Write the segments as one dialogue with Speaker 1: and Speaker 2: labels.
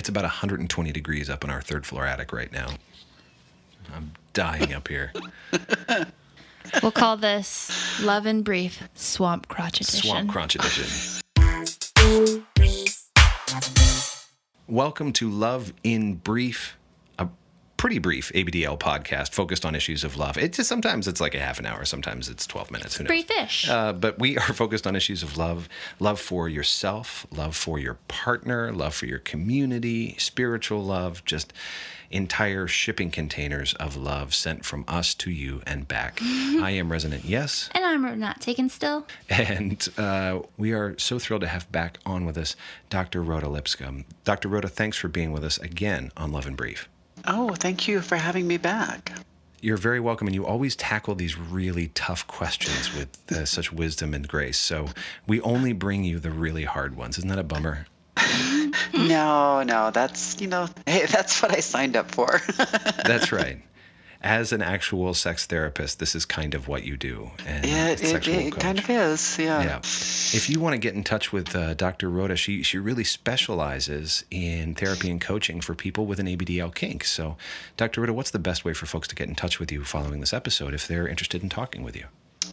Speaker 1: It's about 120 degrees up in our third floor attic right now. I'm dying up here.
Speaker 2: We'll call this Love and Brief Swamp Crotch Edition.
Speaker 1: Swamp Crotch Edition. Welcome to Love in Brief, a pretty brief ABDL podcast focused on issues of love. It just sometimes it's like a half an hour, sometimes it's 12 minutes. Who knows?
Speaker 2: Briefish.
Speaker 1: Uh, but we are focused on issues of love love for yourself, love for your partner, love for your community, spiritual love, just entire shipping containers of love sent from us to you and back. I am Resonant Yes,
Speaker 2: and I'm not taken still.
Speaker 1: and uh, we are so thrilled to have back on with us Dr. Rhoda Lipscomb. Dr. Rhoda, thanks for being with us again on Love and Brief.
Speaker 3: Oh, thank you for having me back.
Speaker 1: You're very welcome, and you always tackle these really tough questions with uh, such wisdom and grace. So we only bring you the really hard ones. Isn't that a bummer?
Speaker 3: No, no, that's, you know, hey, that's what I signed up for.
Speaker 1: That's right. As an actual sex therapist, this is kind of what you do. And
Speaker 3: yeah, it, it, it kind of is. Yeah.
Speaker 1: Yeah. If you want to get in touch with uh, Dr. Rhoda, she, she really specializes in therapy and coaching for people with an ABDL kink. So, Dr. Rhoda, what's the best way for folks to get in touch with you following this episode if they're interested in talking with you?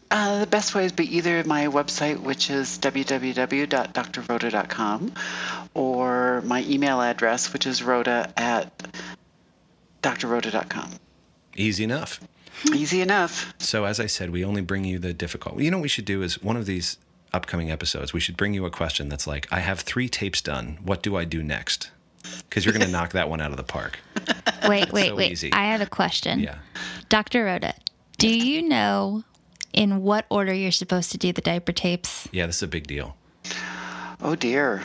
Speaker 3: Uh, the best way is be either my website, which is www.drrhoda.com, or my email address, which is rhoda at drrhoda.com.
Speaker 1: Easy enough.
Speaker 3: Easy enough.
Speaker 1: So, as I said, we only bring you the difficult. You know what we should do is one of these upcoming episodes, we should bring you a question that's like, I have three tapes done. What do I do next? Because you're going to knock that one out of the park.
Speaker 2: Wait, wait,
Speaker 1: So
Speaker 2: wait.
Speaker 1: easy.
Speaker 2: I have a question.
Speaker 1: Yeah.
Speaker 2: Dr. Rhoda, do you know in what order you're supposed to do the diaper tapes?
Speaker 1: Yeah, this is a big deal.
Speaker 3: Oh, dear.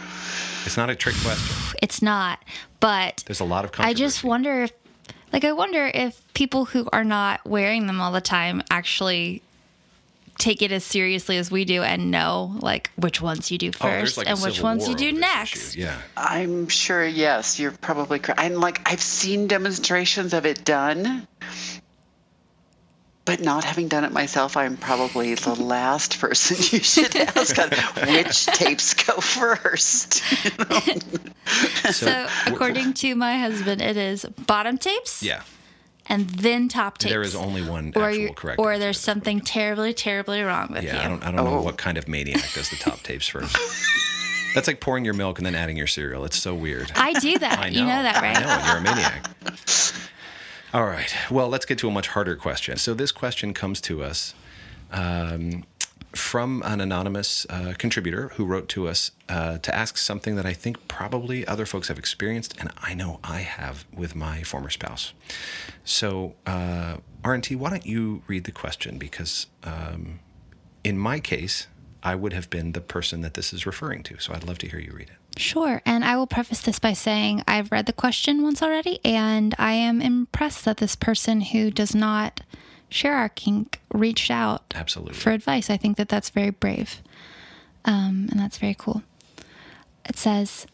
Speaker 1: It's not a trick question.
Speaker 2: It's not, but
Speaker 1: There's a lot of
Speaker 2: I just wonder if, like, I wonder if people who are not wearing them all the time actually take it as seriously as we do and know, like, which ones you do
Speaker 1: Oh,
Speaker 2: first
Speaker 1: like
Speaker 2: and which ones you do
Speaker 1: over
Speaker 2: next.
Speaker 1: issue. Yeah.
Speaker 3: I'm sure, yes, you're probably correct. And like, I've seen demonstrations of it done, but not having done it myself, I'm probably the last person you should ask on which tapes go first.
Speaker 2: So, according to my husband, it is bottom tapes
Speaker 1: Yeah.
Speaker 2: and then top tapes.
Speaker 1: There is only one
Speaker 2: or
Speaker 1: actual
Speaker 2: you-
Speaker 1: correct
Speaker 2: or there's
Speaker 1: to that
Speaker 2: something terribly, terribly wrong with
Speaker 1: Yeah,
Speaker 2: you.
Speaker 1: Yeah, I don't, I don't know
Speaker 3: Oh.
Speaker 1: what kind of maniac does the top tapes first. That's like pouring your milk and then adding your cereal. It's so weird.
Speaker 2: I do that.
Speaker 1: I know.
Speaker 2: You know that, right?
Speaker 1: I know, you're a maniac. All right. Well, let's get to a much harder question. So, this question comes to us um, from an anonymous uh, contributor who wrote to us uh, to ask something that I think probably other folks have experienced, and I know I have with my former spouse. So, uh, RNT, why don't you read the question? Because um, in my case, I would have been the person that this is referring to. So, I'd love to hear you read it.
Speaker 2: Sure. And I will preface this by saying I've read the question once already, and I am impressed that this person who does not share our kink reached out
Speaker 1: Absolutely.
Speaker 2: for advice. I think that that's very brave. Um, and that's very cool. It says,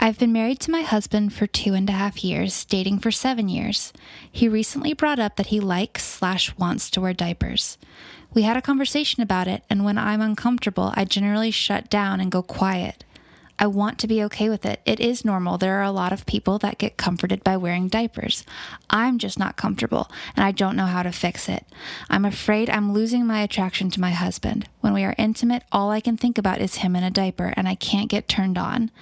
Speaker 2: I've been married to my husband for two and a half years, dating for seven years. He recently brought up that he likes slash wants to wear diapers. We had a conversation about it, and when I'm uncomfortable, I generally shut down and go quiet. I want to be okay with it. It is normal. There are a lot of people that get comforted by wearing diapers. I'm just not comfortable, and I don't know how to fix it. I'm afraid I'm losing my attraction to my husband. When we are intimate, all I can think about is him in a diaper, and I can't get turned on.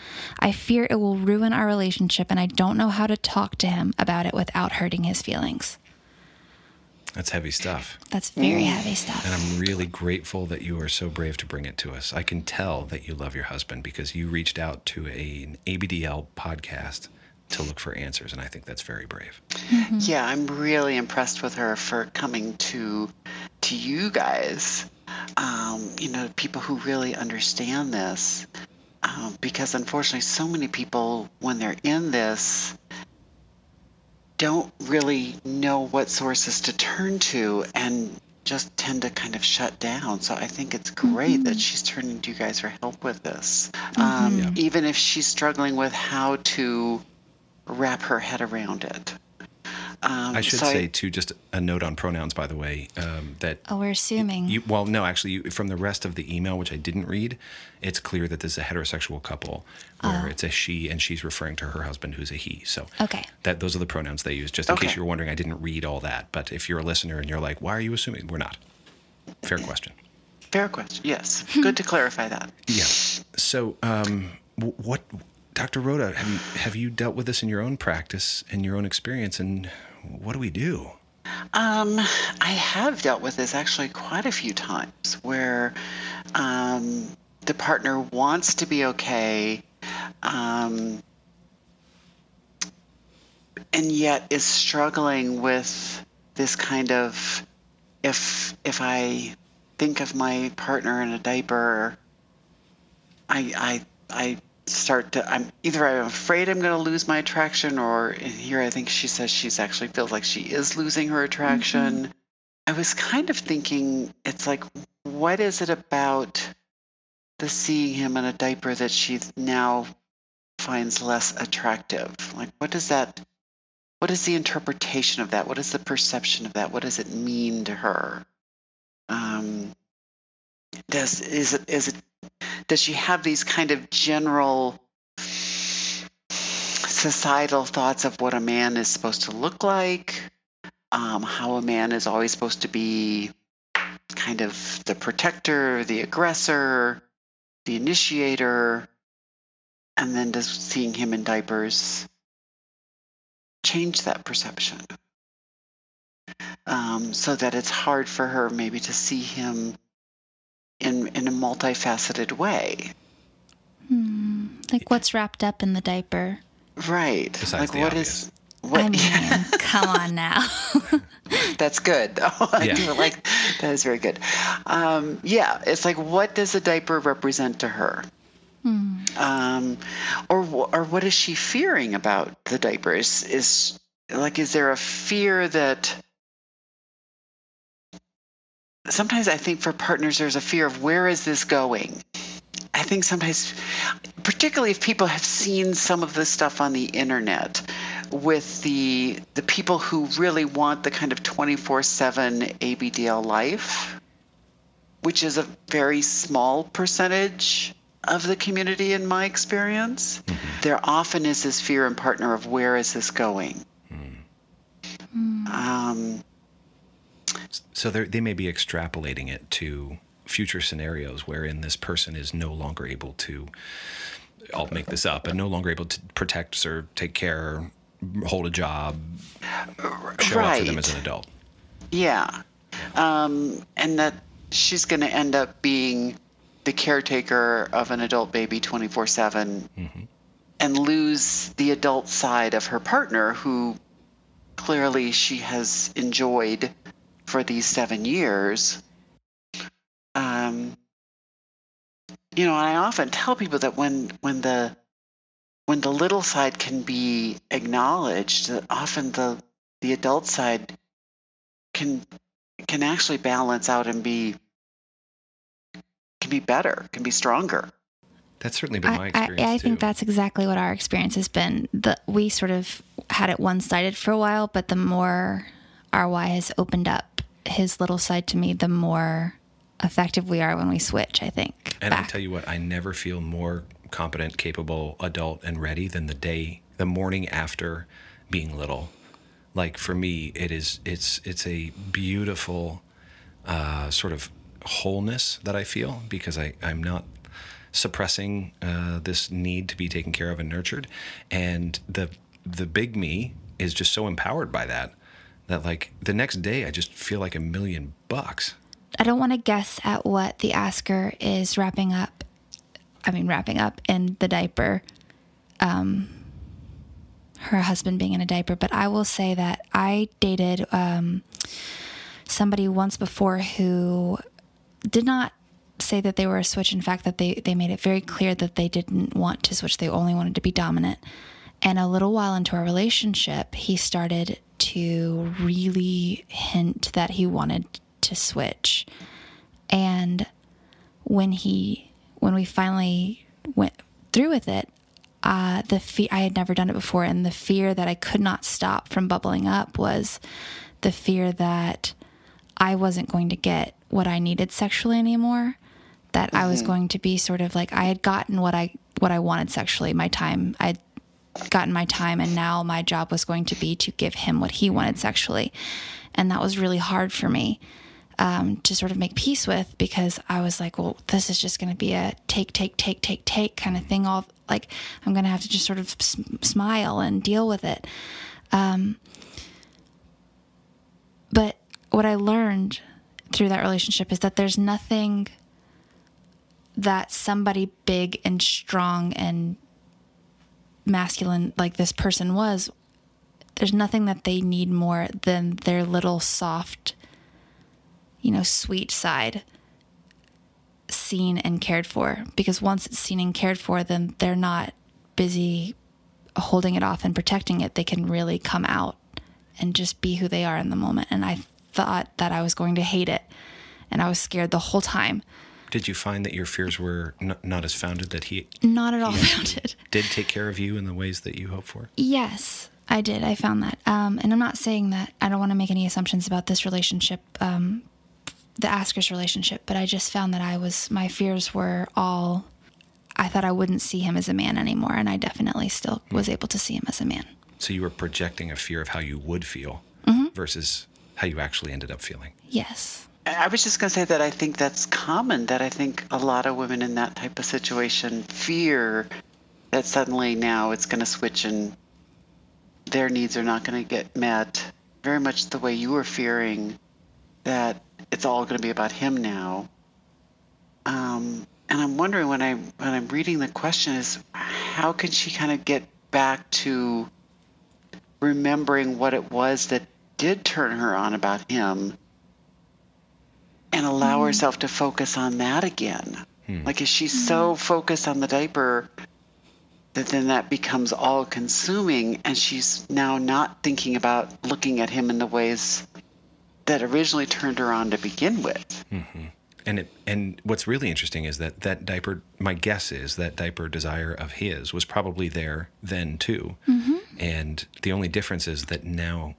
Speaker 2: I fear it will ruin our relationship, and I don't know how to talk to him about it without hurting his feelings.
Speaker 1: That's heavy stuff.
Speaker 2: That's very heavy stuff.
Speaker 1: And I'm really grateful that you are so brave to bring it to us. I can tell that you love your husband because you reached out to a, an ABDL podcast to look for answers. And I think that's very brave.
Speaker 3: Yeah, I'm really impressed with her for coming to to you guys. Um, you know, people who really understand this, um, because unfortunately, so many people when they're in this don't really know what sources to turn to and just tend to kind of shut down. So I think it's great that she's turning to you guys for help with this, um,
Speaker 1: Yeah.
Speaker 3: even if she's struggling with how to wrap her head around it. Um,
Speaker 1: I should
Speaker 3: so
Speaker 1: say too, just a note on pronouns, by the way, um, that
Speaker 2: Oh, we're assuming.
Speaker 1: you, well, no, actually, you, from the rest of the email, which I didn't read, it's clear that this is a heterosexual couple where
Speaker 2: Oh.
Speaker 1: it's a she and she's referring to her husband, who's a he. So
Speaker 2: Okay.
Speaker 1: that those are the pronouns they use. Just in
Speaker 3: Okay.
Speaker 1: case you're wondering, I didn't read all that. But if you're a listener and you're like, why are you assuming? We're not. Fair question.
Speaker 3: fair question. Yes, good to clarify that.
Speaker 1: Yeah. So, um, what, Dr. Rhoda, have you have you dealt with this in your own practice and your own experience, and what do we do?
Speaker 3: Um, I have dealt with this actually quite a few times where um, the partner wants to be okay, um, and yet is struggling with this kind of if if I think of my partner in a diaper, I I I start to I'm either I'm afraid I'm going to lose my attraction or here I think she says she's actually feels like she is losing her attraction. I was kind of thinking it's like what is it about the seeing him in a diaper that she now finds less attractive? Like what does that what is the interpretation of that? What is the perception of that? What does it mean to her? Um, does is it is it does she have these kind of general societal thoughts of what a man is supposed to look like? Um, how a man is always supposed to be kind of the protector, the aggressor, the initiator, and then does seeing him in diapers change that perception um, so that it's hard for her maybe to see him multifaceted way
Speaker 2: Hmm. Like what's wrapped up in the diaper?
Speaker 3: right
Speaker 1: Besides
Speaker 3: like
Speaker 1: the
Speaker 3: what
Speaker 1: obvious.
Speaker 3: is what
Speaker 2: I mean, come on now.
Speaker 3: that's good oh, I
Speaker 1: Yeah.
Speaker 3: do like that is very good um, yeah it's like what does a diaper represent to her um, or or what is she fearing about the diaper is is like is there a fear that sometimes I think for partners there's a fear of where is this going? I think sometimes, particularly if people have seen some of this stuff on the internet, with the the people who really want the kind of 24/7 ABDL life, which is a very small percentage of the community in my experience, mm-hmm. there often is this fear and partner of where is this going. Mm. Mm. Um,
Speaker 1: So they're- may be extrapolating it to future scenarios wherein this person is no longer able to, I'll make this up, but no longer able to protect, serve, take care, hold a job, show up for them as an adult.
Speaker 3: Yeah. Um, and that she's going to end up being the caretaker of an adult baby 24 7 and lose the adult side of her partner, who clearly she has enjoyed for these seven years. Um, you know, I often tell people that when when the when the little side can be acknowledged, that often the the adult side can can actually balance out and be can be better, can be stronger.
Speaker 1: That's certainly been my
Speaker 2: I, I,
Speaker 1: experience
Speaker 2: I think
Speaker 1: too.
Speaker 2: that's exactly what our experience has been. The, we sort of had it one sided for a while, but the more our Y has opened up his little side to me, the more effective we are when we switch, I think.
Speaker 1: And I tell you what, I never feel more competent, capable, adult, and ready than the day, the morning after being little. Like for me, it is it's it's a beautiful uh, sort of wholeness that I feel because I I'm not suppressing uh, this need to be taken care of and nurtured, and the the big me is just so empowered by that that like the next day I just feel like a million bucks.
Speaker 2: I don't want to guess at what the asker is wrapping up. I mean, wrapping up in the diaper. Um, her husband being in a diaper, but I will say that I dated um, somebody once before who did not say that they were a switch. In fact, that they they made it very clear that they didn't want to switch. They only wanted to be dominant. And a little while into our relationship, he started to really hint that he wanted to switch. And when he when we finally went through with it, uh, the fe- I had never done it before, and the fear that I could not stop from bubbling up was the fear that I wasn't going to get what I needed sexually anymore. That I was going to be sort of like I had gotten what I what I wanted sexually. My time I'd gotten my time, and now my job was going to be to give him what he wanted sexually, and that was really hard for me um, to sort of make peace with because I was like, well, this is just going to be a take, take, take, take, take kind of thing. All like I'm going to have to just sort of s- smile and deal with it. Um, but what I learned through that relationship is that there's nothing that somebody big and strong and masculine like this person was there's nothing that they need more than their little soft you know sweet side seen and cared for. Because once it's seen and cared for then they're not busy holding it off and protecting it. They can really come out and just be who they are in the moment. And i thought that i was going to hate it. And i was scared the whole time
Speaker 1: Did you find that your fears were n- not as founded that he
Speaker 2: not at all founded
Speaker 1: did take care of you in the ways that you hoped for?
Speaker 2: Yes, I did. I found that. Um, and I'm not saying that I don't want to make any assumptions about this relationship, um, the Asker's relationship, but I just found that I was, my fears were all, I thought I wouldn't see him as a man anymore. And I definitely still was able to see him as a man.
Speaker 1: So you were projecting a fear of how you would feel versus how you actually ended up feeling.
Speaker 2: Yes.
Speaker 3: I was just going to say that I think that's common, that I think a lot of women in that type of situation fear that suddenly now it's going to switch and their needs are not going to get met. Very much the way you were fearing that it's all going to be about him now. Um, and I'm wondering when I when I'm reading the question is how can she kind of get back to remembering what it was that did turn her on about him and allow hmm. herself to focus on that again. Hmm. Like, is she so hmm. focused on the diaper that then that becomes all consuming and she's now not thinking about looking at him in the ways that originally turned her on to begin with? Mm-hmm.
Speaker 1: And it, and what's really interesting is that that diaper. My guess is that diaper desire of his was probably there then too, mm-hmm. and the only difference is that now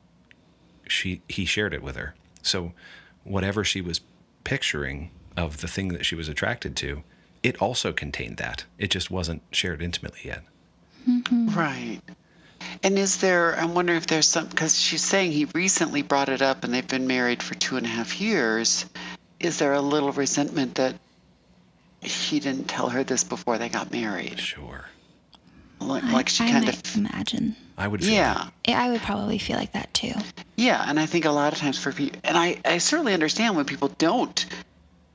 Speaker 1: she he shared it with her. So whatever she was picturing of the thing that she was attracted to, it also contained that. It just wasn't shared intimately yet. Mm-hmm.
Speaker 3: Right. And is there, I'm wondering if there's some, because she's saying he recently brought it up and they've been married for two and a half years. Is there a little resentment that he didn't tell her this before they got married?
Speaker 1: Sure,
Speaker 3: Like,
Speaker 2: I,
Speaker 3: like she
Speaker 2: I
Speaker 3: kind
Speaker 2: might
Speaker 3: of,
Speaker 2: imagine.
Speaker 1: I would. Feel
Speaker 3: yeah.
Speaker 2: I would probably feel like that too.
Speaker 3: Yeah, and I think a lot of times for people, and I, I certainly understand when people don't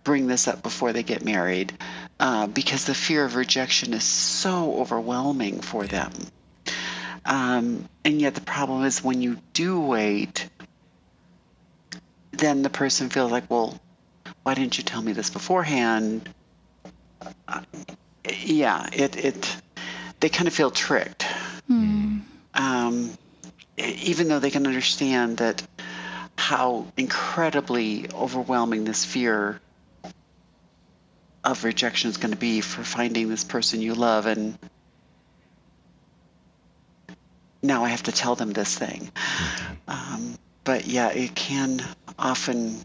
Speaker 3: bring this up before they get married, uh, because the fear of rejection is so overwhelming for them. Um, and yet the problem is when you do wait, then the person feels like, well, why didn't you tell me this beforehand? Uh, yeah, it it they kind of feel tricked. Even though they can understand that how incredibly overwhelming this fear of rejection is going to be for finding this person you love and now I have to tell them this thing. Um, but yeah, it can often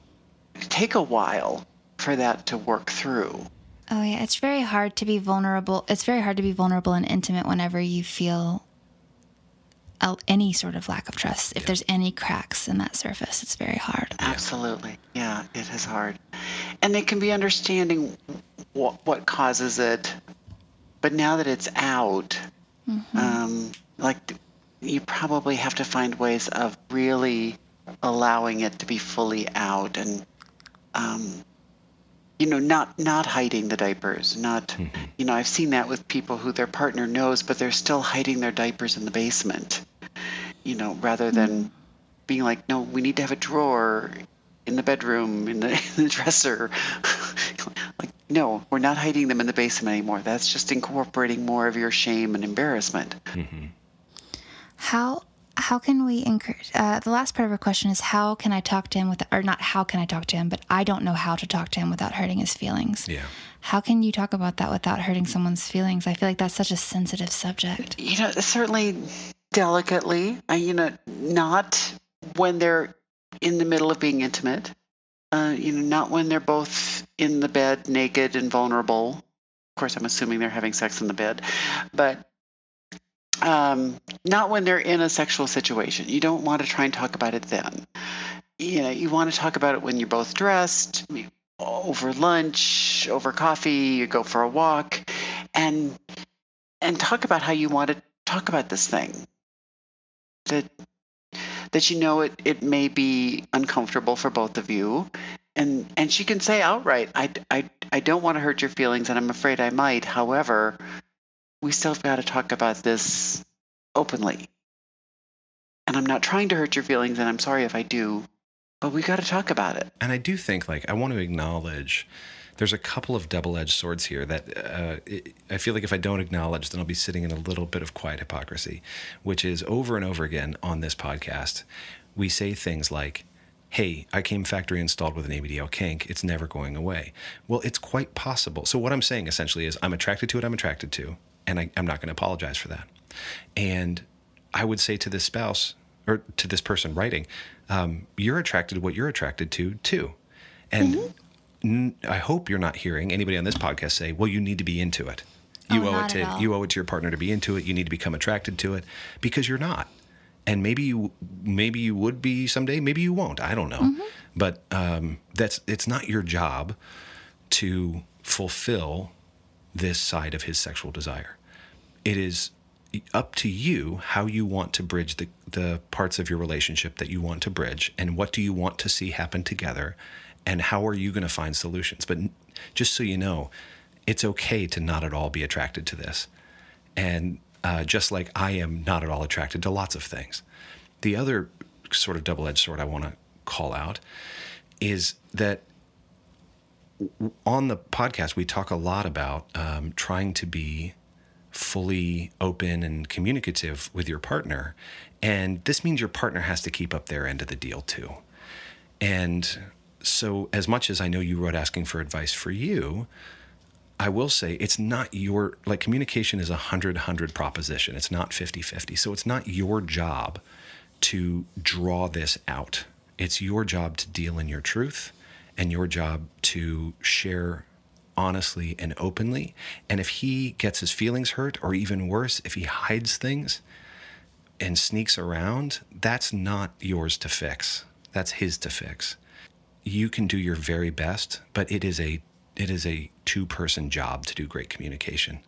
Speaker 3: take a while for that to work through.
Speaker 2: Oh yeah, it's very hard to be vulnerable. It's very hard to be vulnerable and intimate whenever you feel a, any sort of lack of trust. If there's any cracks in that surface, it's very hard.
Speaker 3: Absolutely. Yeah, it is hard. And it can be understanding what, what causes it. But now that it's out, um, like you probably have to find ways of really allowing it to be fully out and, um, you know, not not hiding the diapers. Not, mm-hmm. you know, I've seen that with people who their partner knows, but they're still hiding their diapers in the basement. You know, rather than mm-hmm. being like, no, we need to have a drawer in the bedroom, in the, in the dresser. like, no, we're not hiding them in the basement anymore. That's just incorporating more of your shame and embarrassment. Mm-hmm.
Speaker 2: How how can we encourage? Uh, the last part of her question is how can I talk to him with, or not how can I talk to him, but I don't know how to talk to him without hurting his feelings.
Speaker 1: Yeah.
Speaker 2: How can you talk about that without hurting someone's feelings? I feel like that's such a sensitive subject.
Speaker 3: You know, certainly delicately, uh, you know, not when they're in the middle of being intimate, uh, you know, not when they're both in the bed naked and vulnerable. Of course, I'm assuming they're having sex in the bed, but um, not when they're in a sexual situation. You don't want to try and talk about it then. You know, you want to talk about it when you're both dressed, over lunch, over coffee, you go for a walk, and and talk about how you want to talk about this thing. That that you know it, it may be uncomfortable for both of you. And and she can say outright, I, I, I don't want to hurt your feelings and I'm afraid I might. However, we still have got to talk about this openly. And I'm not trying to hurt your feelings, and I'm sorry if I do, but we got to talk about it.
Speaker 1: And I do think, like, I want to acknowledge there's a couple of double edged swords here that uh, I feel like if I don't acknowledge, then I'll be sitting in a little bit of quiet hypocrisy, which is over and over again on this podcast. We say things like, hey, I came factory installed with an ABDL kink. It's never going away. Well, it's quite possible. So, what I'm saying essentially is, I'm attracted to what I'm attracted to and I, am not going to apologize for that. And I would say to this spouse or to this person writing, um, you're attracted to what you're attracted to too. And mm-hmm. n- I hope you're not hearing anybody on this podcast say, "Well, you need to be into it. You
Speaker 2: oh,
Speaker 1: owe it to you owe it to your partner to be into it. You need to become attracted to it because you're not." And maybe you maybe you would be someday. Maybe you won't. I don't know. Mm-hmm. But um, that's it's not your job to fulfill this side of his sexual desire it is up to you how you want to bridge the, the parts of your relationship that you want to bridge and what do you want to see happen together and how are you going to find solutions. But just so you know it's okay to not at all be attracted to this. And uh, just like i am not at all attracted to lots of things. The other sort of double-edged sword i want to call out is that on the podcast we talk a lot about um, trying to be fully open and communicative with your partner. And this means your partner has to keep up their end of the deal too. And so, as much as I know you wrote asking for advice for you, I will say it's not your, like, communication is a 100 100 proposition. It's not 50 50. So, it's not your job to draw this out. It's your job to deal in your truth and your job to share honestly and openly. And if he gets his feelings hurt, or even worse, if he hides things and sneaks around, that's not yours to fix. That's his to fix. You can do your very best, but it is a it is a two-person job to do great communication.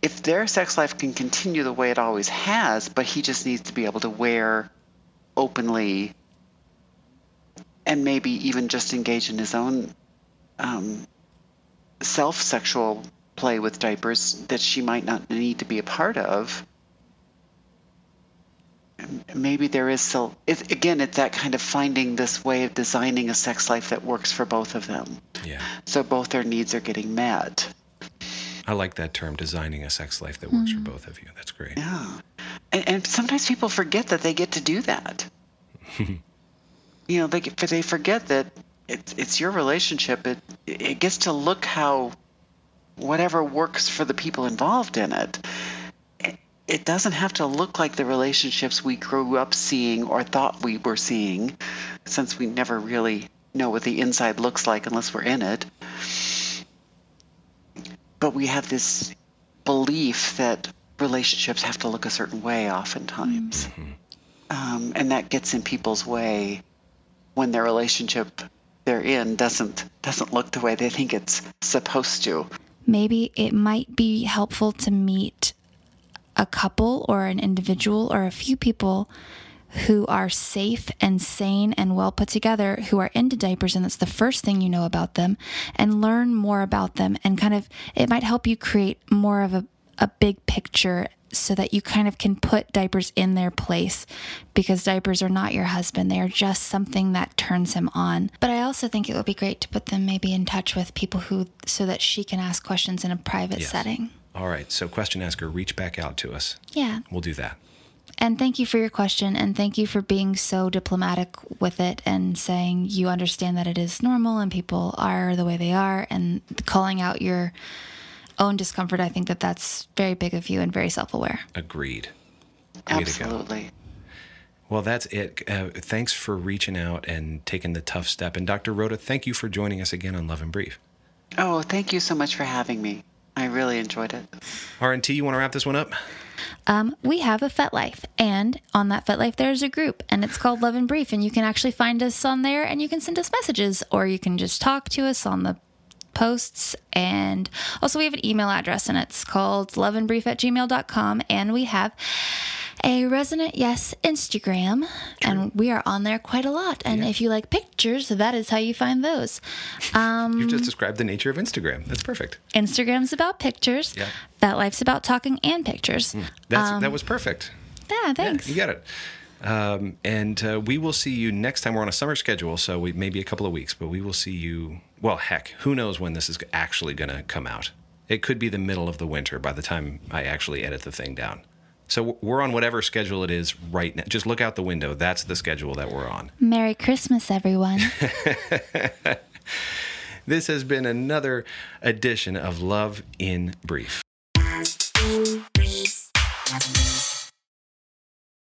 Speaker 3: If their sex life can continue the way it always has, but he just needs to be able to wear openly and maybe even just engage in his own um, self sexual play with diapers that she might not need to be a part of. Maybe there is still it's, again it's that kind of finding this way of designing a sex life that works for both of them.
Speaker 1: Yeah.
Speaker 3: So both their needs are getting met.
Speaker 1: I like that term designing a sex life that works mm. for both of you. That's great.
Speaker 3: Yeah. And, and, sometimes people forget that they get to do that. You know they, they forget that it's it's your relationship. It it gets to look how whatever works for the people involved in it. It doesn't have to look like the relationships we grew up seeing or thought we were seeing, since we never really know what the inside looks like unless we're in it. But we have this belief that relationships have to look a certain way oftentimes. Mm-hmm. Um, and that gets in people's way when their relationship they're in doesn't doesn't look the way they think it's supposed to.
Speaker 2: Maybe it might be helpful to meet a couple or an individual or a few people who are safe and sane and well put together, who are into diapers, and that's the first thing you know about them, and learn more about them. And kind of, it might help you create more of a, a big picture so that you kind of can put diapers in their place because diapers are not your husband. They are just something that turns him on. But I also think it would be great to put them maybe in touch with people who, so that she can ask questions in a private yes. setting.
Speaker 1: All right. So, question asker, reach back out to us.
Speaker 2: Yeah.
Speaker 1: We'll do that.
Speaker 2: And thank you for your question. And thank you for being so diplomatic with it and saying you understand that it is normal and people are the way they are and calling out your own discomfort. I think that that's very big of you and very self aware.
Speaker 1: Agreed. Way.
Speaker 3: Absolutely.
Speaker 1: Well, that's it. Uh, thanks for reaching out and taking the tough step. And Dr. Rhoda, thank you for joining us again on Love and Brief.
Speaker 3: Oh, thank you so much for having me. I really enjoyed it.
Speaker 1: RNT, you want to wrap this one up?
Speaker 2: Um, we have a FetLife, and on that FetLife, there's a group, and it's called Love and Brief, and you can actually find us on there, and you can send us messages, or you can just talk to us on the posts. And also, we have an email address, and it's called loveandbrief at gmail.com, and we have a Resonant Yes Instagram, and we are on there quite a lot. And if you like pictures, that is how you find those. Um,
Speaker 1: You've just described the nature of Instagram. That's perfect.
Speaker 2: Instagram's about pictures.
Speaker 1: Yeah.
Speaker 2: FetLife's about talking and pictures.
Speaker 1: That's, that was perfect.
Speaker 2: Yeah, thanks.
Speaker 1: You got it. Um, and uh, we will see you next time. We're on a summer schedule, so we maybe a couple of weeks, but we will see you. Well, heck, who knows when this is actually going to come out? It could be the middle of the winter by the time I actually edit the thing down. So we're on whatever schedule it is right now. Just look out the window. That's the schedule that we're on.
Speaker 2: Merry Christmas, everyone.
Speaker 1: this has been another edition of Love in Brief.